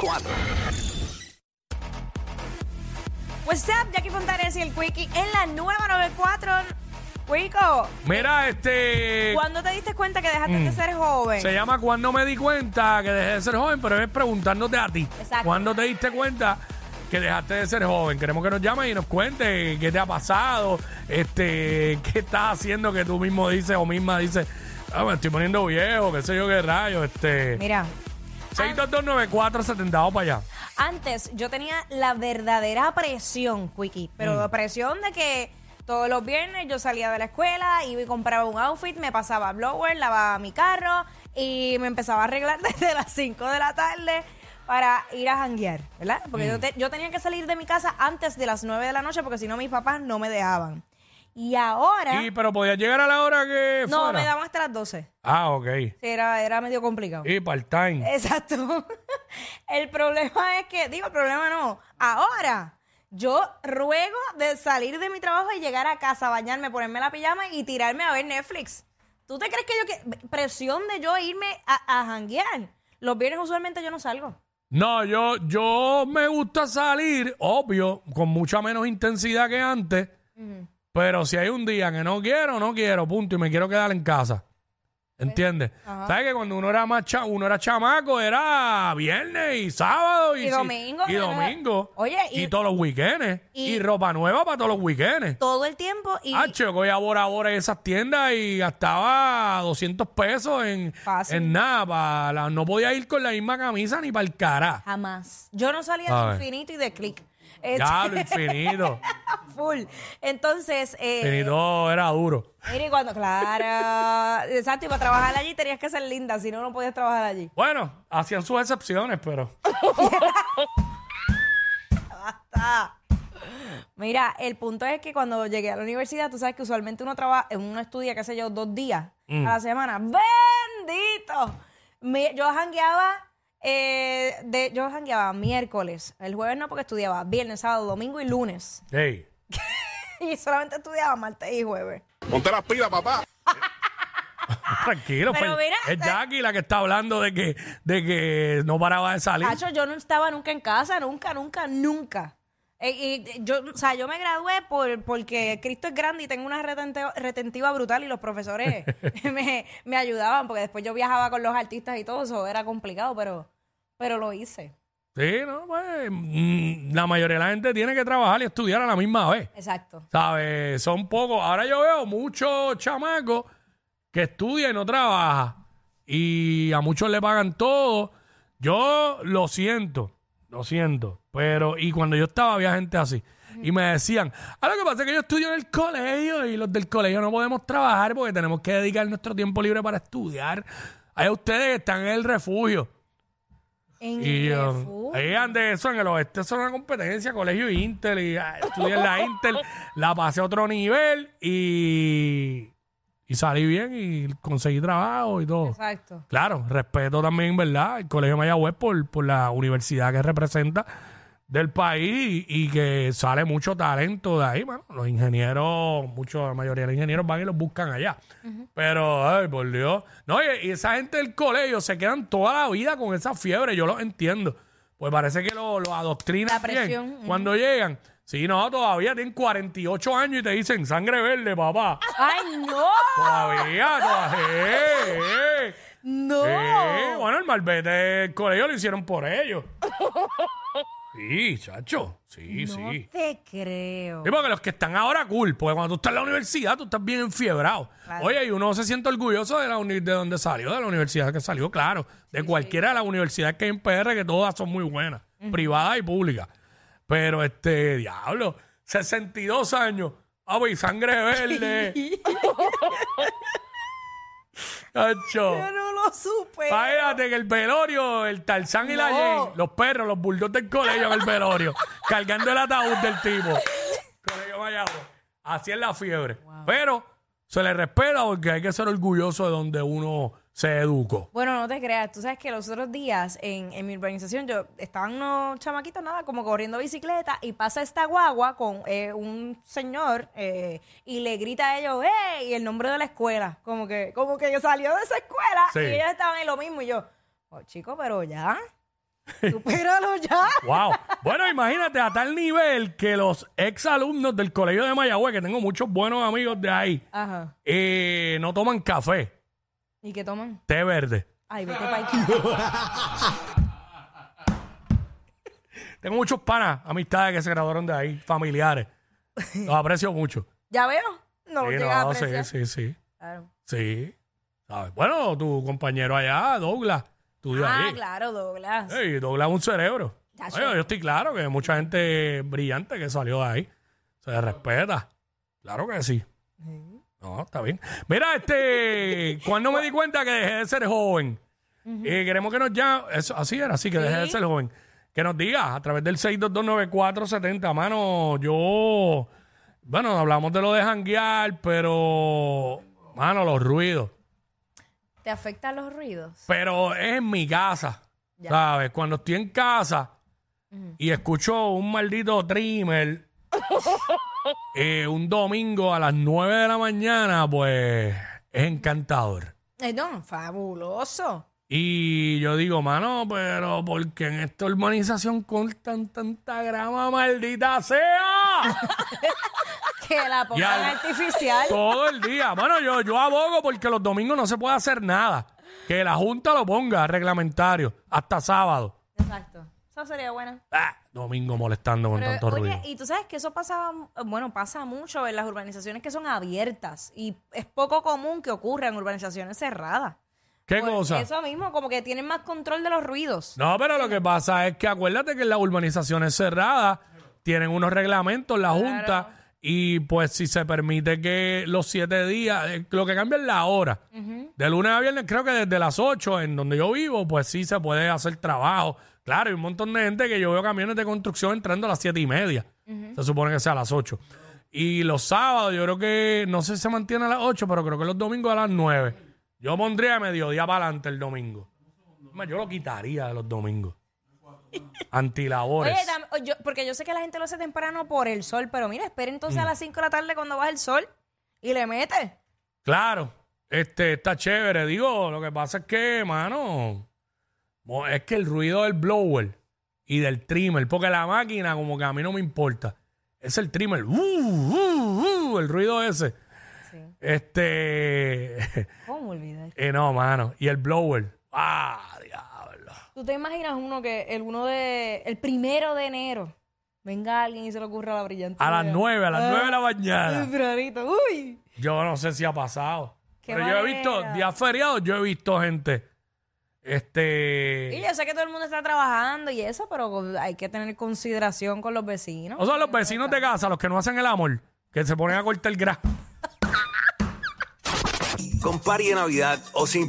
4. What's up, Jackie Fontanes y el Quickie en la nueva 94. Quico, Mira, este. ¿cuándo te diste cuenta que dejaste Mm. de ser joven? Se llama Cuando me di cuenta que dejé de ser joven, pero es preguntándote a ti. Exacto. ¿Cuándo te diste cuenta que dejaste de ser joven? Queremos que nos llames y nos cuente qué te ha pasado, este, qué estás haciendo que tú mismo dices o misma dices, ah, me estoy poniendo viejo, qué sé yo qué rayo, este. Mira, 6229470, vamos para allá. antes yo tenía la verdadera presión, Quickie, pero Mm. presión de que todos los viernes yo salía de la escuela, iba y compraba un outfit, me pasaba blower, lavaba mi carro y me empezaba a arreglar desde las 5 de la tarde para ir a janguear, ¿verdad? Porque Mm. yo, te- yo tenía que salir de mi casa antes de las 9 de la noche porque si no mis papás no me dejaban. Y ahora... Y, pero podías llegar a la hora que no, fuera. me daban hasta las 12. Ah, ok. Sí, era, era medio complicado. Y part-time. Exacto. el problema es que, digo, el problema no. Ahora, yo ruego de salir de mi trabajo y llegar a casa, bañarme, ponerme la pijama y tirarme a ver Netflix. ¿Tú te crees que yo que presión de yo irme a, a janguear? Los viernes usualmente yo no salgo. No, yo, yo me gusta salir, obvio, con mucha menos intensidad que antes. Pero si hay un día que no quiero, no quiero, punto, y me quiero quedar en casa. ¿Entiendes? ¿Sabes que cuando uno era más cha- uno era chamaco, era viernes y sábado y, domingo, Y domingo. Oye, y, y- todos los weekends. Y, y- ropa nueva para todos los weekends. Todo el tiempo y Ah, che, voy a Bora Bora en esas tiendas y gastaba 200 pesos en, Fácil. en nada. la- no podía ir con la misma camisa ni para el cara. jamás. Yo no salía de infinito y de click. Este, Ya, lo infinito. full. Entonces, eh, Infinito era duro. Mira, y cuando, claro, exacto, y para trabajar allí tenías que ser linda, si no, no podías trabajar allí. Bueno, hacían sus excepciones, pero. Basta. Mira, el punto es que cuando llegué a la universidad, tú sabes que usualmente uno trabaja, uno estudia, qué sé yo, dos días Mm. a la semana. ¡Bendito! Mi- yo jangueaba, eh, de, yo jangueaba miércoles, el jueves no porque estudiaba, viernes, sábado, domingo y lunes. Hey. Y solamente estudiaba martes y jueves. Ponte las pilas, papá. Tranquilo, Pero pues, mira, es Jackie la que está hablando de que, de que no paraba de salir. Hacho, yo no estaba nunca en casa, nunca, nunca, nunca. Eh, y yo, o sea, yo me gradué por, porque Cristo es grande y tengo una retente- retentiva brutal y los profesores me, me ayudaban porque después yo viajaba con los artistas y todo eso, era complicado, pero, pero lo hice. Sí, no, pues. mm, La mayoría de la gente tiene que trabajar y estudiar a la misma vez. Exacto. ¿Sabes? Son pocos. Ahora yo veo muchos chamacos que estudian y no trabajan. Y a muchos le pagan todo. Yo lo siento, lo siento. Pero, y cuando yo estaba, había gente así. Y me decían, ah, lo que pasa es que yo estudio en el colegio y los del colegio no podemos trabajar porque tenemos que dedicar nuestro tiempo libre para estudiar. Hay ustedes que están en el refugio. En Y el yo, refugio. oigan, de eso en el oeste, eso es una competencia, colegio Intel, y ah, estudié en la Intel, la pasé a otro nivel y, y salí bien y conseguí trabajo y todo. Exacto. Claro, respeto también, ¿verdad? El colegio Mayagüez por, por la universidad que representa del país y, y que sale mucho talento de ahí, mano. Los ingenieros, mucho, la mayoría de los ingenieros van y los buscan allá. Pero, ay, por Dios. No, y, y esa gente del colegio se quedan toda la vida con esa fiebre, yo lo entiendo. Pues parece que lo, lo adoctrinan La bien presión, ujú. cuando llegan. Sí, no, todavía tienen 48 años y te dicen sangre verde, papá. ¡Ay, no! Todavía, todavía. eh, eh. ¡No! Eh, bueno, el malvete del colegio lo hicieron por ellos. Sí, chacho. Sí, no sí. te creo. Sí, porque los que están ahora cool, porque cuando tú estás en la universidad, tú estás bien enfiebrado. Claro. Oye, y uno se siente orgulloso de la uni- de donde salió, de la universidad que salió, claro. De cualquiera de las universidades que hay en PR, que todas son muy buenas, privadas y públicas. Pero este, diablo, 62 años. Ah, pues sangre verde. Yo no lo supe. Fíjate que el velorio, el Tarzán y la No. Jane, los perros, los bulldogs del colegio en el velorio, cargando el ataúd del tipo. Colegio Mayagüez. Así es la fiebre. Pero se le respeta porque hay que ser orgulloso de donde uno se educó. Bueno, no te creas. Tú sabes que los otros días en, en mi urbanización yo estaban unos chamaquitos, nada, como corriendo bicicleta y pasa esta guagua con eh, un señor eh, y le grita a ellos, ¡hey! Y el nombre de la escuela. Como que, como que salió de esa escuela Sí. y ellos estaban en lo mismo y yo, oh, chico, pero ya. Supéralo ya. Wow. Bueno, imagínate a tal nivel que los ex alumnos del colegio de Mayagüez, que tengo muchos buenos amigos de ahí, Ajá. eh, no toman café, ¿Y qué toman? té verde. Ay, vete para aquí. Tengo muchos panas, amistades que se graduaron de ahí, familiares. Los aprecio mucho. ¿Ya veo? No Sí, llegas a no, sí, apreciar. sí, sí. Claro. Sí. ¿Sabes? Bueno, tu compañero allá, Douglas, estudió Ah, ahí. claro, Douglas. Ey, Douglas es un cerebro. Ya, Oye, sí. yo estoy claro que hay mucha gente brillante que salió de ahí. Se le respeta. Claro que sí. No, está bien. Mira, este, cuando me di cuenta que dejé de ser joven, eh, queremos que nos llame, eso, así era, así que dejé de ser joven, que nos diga a través del 6229470, mano, yo, bueno, hablamos de lo de janguear, pero, mano, los ruidos. ¿Te afectan los ruidos? Pero es en mi casa, Ya. ¿sabes? Cuando estoy en casa y escucho un maldito trimmer eh, un domingo a las 9 de la mañana, pues es encantador. Eh, no, fabuloso. Y yo digo, mano, pero ¿por qué en esta urbanización cortan tanta grama, maldita sea? Que la pongan artificial. Todo el día. Bueno, yo, yo abogo porque los domingos no se puede hacer nada. Que la Junta lo ponga reglamentario hasta sábado. Exacto. Eso sería bueno. Ah, domingo molestando con Pero, tanto oye, ruido. y tú sabes que eso pasa, bueno, pasa mucho en las urbanizaciones que son abiertas y es poco común que ocurra en urbanizaciones cerradas. ¿Qué cosa? Eso mismo, como que tienen más control de los ruidos. No, pero lo que pasa es que acuérdate que en las urbanizaciones cerradas tienen unos reglamentos, la Junta, y pues si se permite que los siete días, eh, lo que cambia es la hora. De lunes a viernes, creo que desde las 8, en donde yo vivo, pues sí se puede hacer trabajo. Claro, hay un montón de gente que yo veo camiones de construcción entrando a las siete y media. Se supone que sea a las 8. Y los sábados, yo creo que, no sé si se mantiene a las 8, pero creo que los domingos a las 9. Yo pondría mediodía para adelante el domingo. Yo lo quitaría de los domingos. Antilabores. Oye, yo- porque yo sé que la gente lo hace temprano por el sol, pero mira, espera entonces a Mm. las 5 de la tarde cuando baja el sol y le mete. Claro, este está chévere. Digo, lo que pasa es que, mano, es que el ruido del blower y del trimmer, porque la máquina como que a mí no me importa. Es el trimmer, uh, uh, uh, el ruido ese. Sí. Este, ¿Cómo olvidar? eh, no, mano. Y el blower, ah, diablo. ¿Tú te imaginas uno que el uno de el primero de enero venga alguien y se le ocurra la brillante? A las nueve, a las Ah, nueve de la mañana. Uy. Yo no sé si ha pasado. Qué Pero yo he visto, manera. días feriados, yo he visto gente. Este. Y yo sé que todo el mundo está trabajando y eso, pero hay que tener consideración con los vecinos. O sea, los vecinos de casa, los que no hacen el amor, que se ponen a cortar el gras. Con party de Navidad o sin